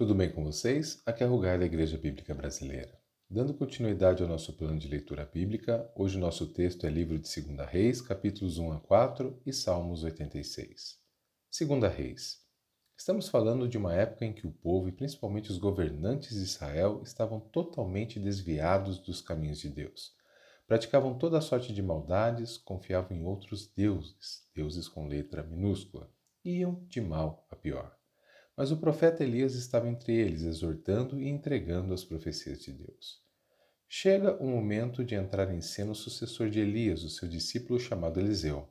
Tudo bem com vocês? Aqui é Rugai da Igreja Bíblica Brasileira. Dando continuidade ao nosso plano de leitura bíblica, hoje o nosso texto é livro de 2 Reis, capítulos 1 a 4 e Salmos 86. 2 Reis. Estamos falando de uma época em que o povo e principalmente os governantes de Israel estavam totalmente desviados dos caminhos de Deus. Praticavam toda sorte de maldades, confiavam em outros deuses, deuses com letra minúscula, e iam de mal a pior. Mas o profeta Elias estava entre eles, exortando e entregando as profecias de Deus. Chega o momento de entrar em cena o sucessor de Elias, o seu discípulo chamado Eliseu.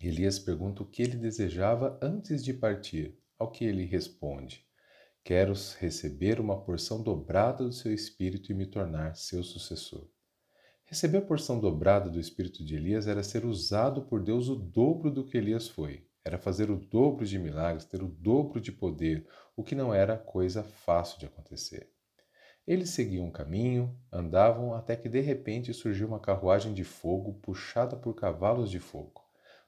Elias pergunta o que ele desejava antes de partir, ao que ele responde: Quero receber uma porção dobrada do seu espírito e me tornar seu sucessor. Receber a porção dobrada do espírito de Elias era ser usado por Deus o dobro do que Elias foi. Era fazer o dobro de milagres, ter o dobro de poder, o que não era coisa fácil de acontecer. Eles seguiam um caminho, andavam até que de repente surgiu uma carruagem de fogo puxada por cavalos de fogo.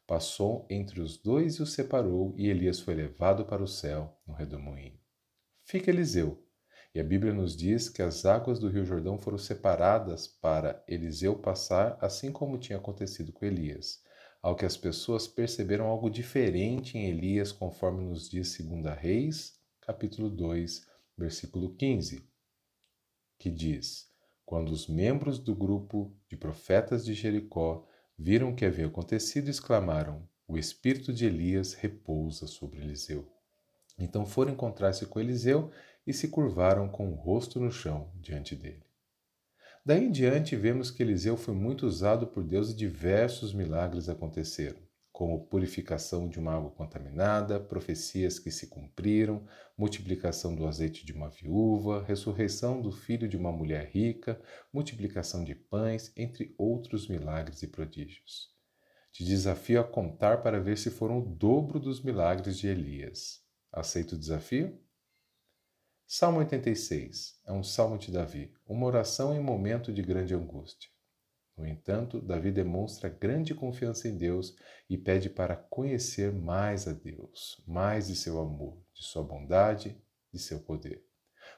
Passou entre os dois e os separou, e Elias foi levado para o céu no redemoinho. Fica Eliseu, e a Bíblia nos diz que as águas do Rio Jordão foram separadas para Eliseu passar, assim como tinha acontecido com Elias, ao que as pessoas perceberam algo diferente em Elias, conforme nos diz 2 Reis, capítulo 2, versículo 15, que diz: Quando os membros do grupo de profetas de Jericó viram o que havia acontecido, exclamaram: O espírito de Elias repousa sobre Eliseu. Então foram encontrar-se com Eliseu e se curvaram com o rosto no chão diante dele. Daí em diante, vemos que Eliseu foi muito usado por Deus e diversos milagres aconteceram, como purificação de uma água contaminada, profecias que se cumpriram, multiplicação do azeite de uma viúva, ressurreição do filho de uma mulher rica, multiplicação de pães, entre outros milagres e prodígios. Te desafio a contar para ver se foram o dobro dos milagres de Elias. Aceita o desafio? Salmo 86 é um salmo de Davi, uma oração em momento de grande angústia. No entanto, Davi demonstra grande confiança em Deus e pede para conhecer mais a Deus, mais de seu amor, de sua bondade, de seu poder.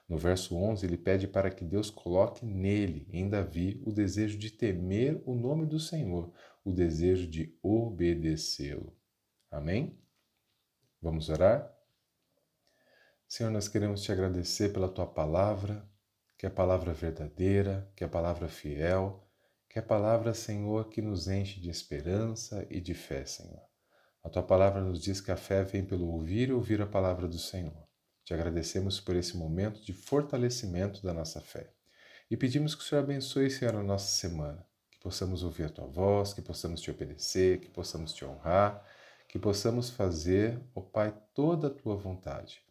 No verso 11, ele pede para que Deus coloque nele, em Davi, o desejo de temer o nome do Senhor, o desejo de obedecê-lo. Amém? Vamos orar? Senhor, nós queremos te agradecer pela tua palavra, que é a palavra verdadeira, que é a palavra fiel, que é a palavra, Senhor, que nos enche de esperança e de fé, Senhor. A tua palavra nos diz que a fé vem pelo ouvir e ouvir a palavra do Senhor. Te agradecemos por esse momento de fortalecimento da nossa fé. E pedimos que o Senhor abençoe, Senhor, a nossa semana. Que possamos ouvir a tua voz, que possamos te obedecer, que possamos te honrar, que possamos fazer, ó Pai, toda a tua vontade.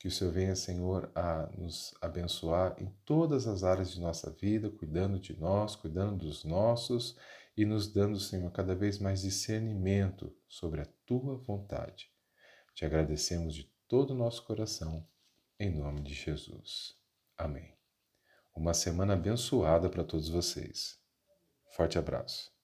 Que o Senhor venha, Senhor, a nos abençoar em todas as áreas de nossa vida, cuidando de nós, cuidando dos nossos e nos dando, Senhor, cada vez mais discernimento sobre a tua vontade. Te agradecemos de todo o nosso coração, em nome de Jesus. Amém. Uma semana abençoada para todos vocês. Forte abraço.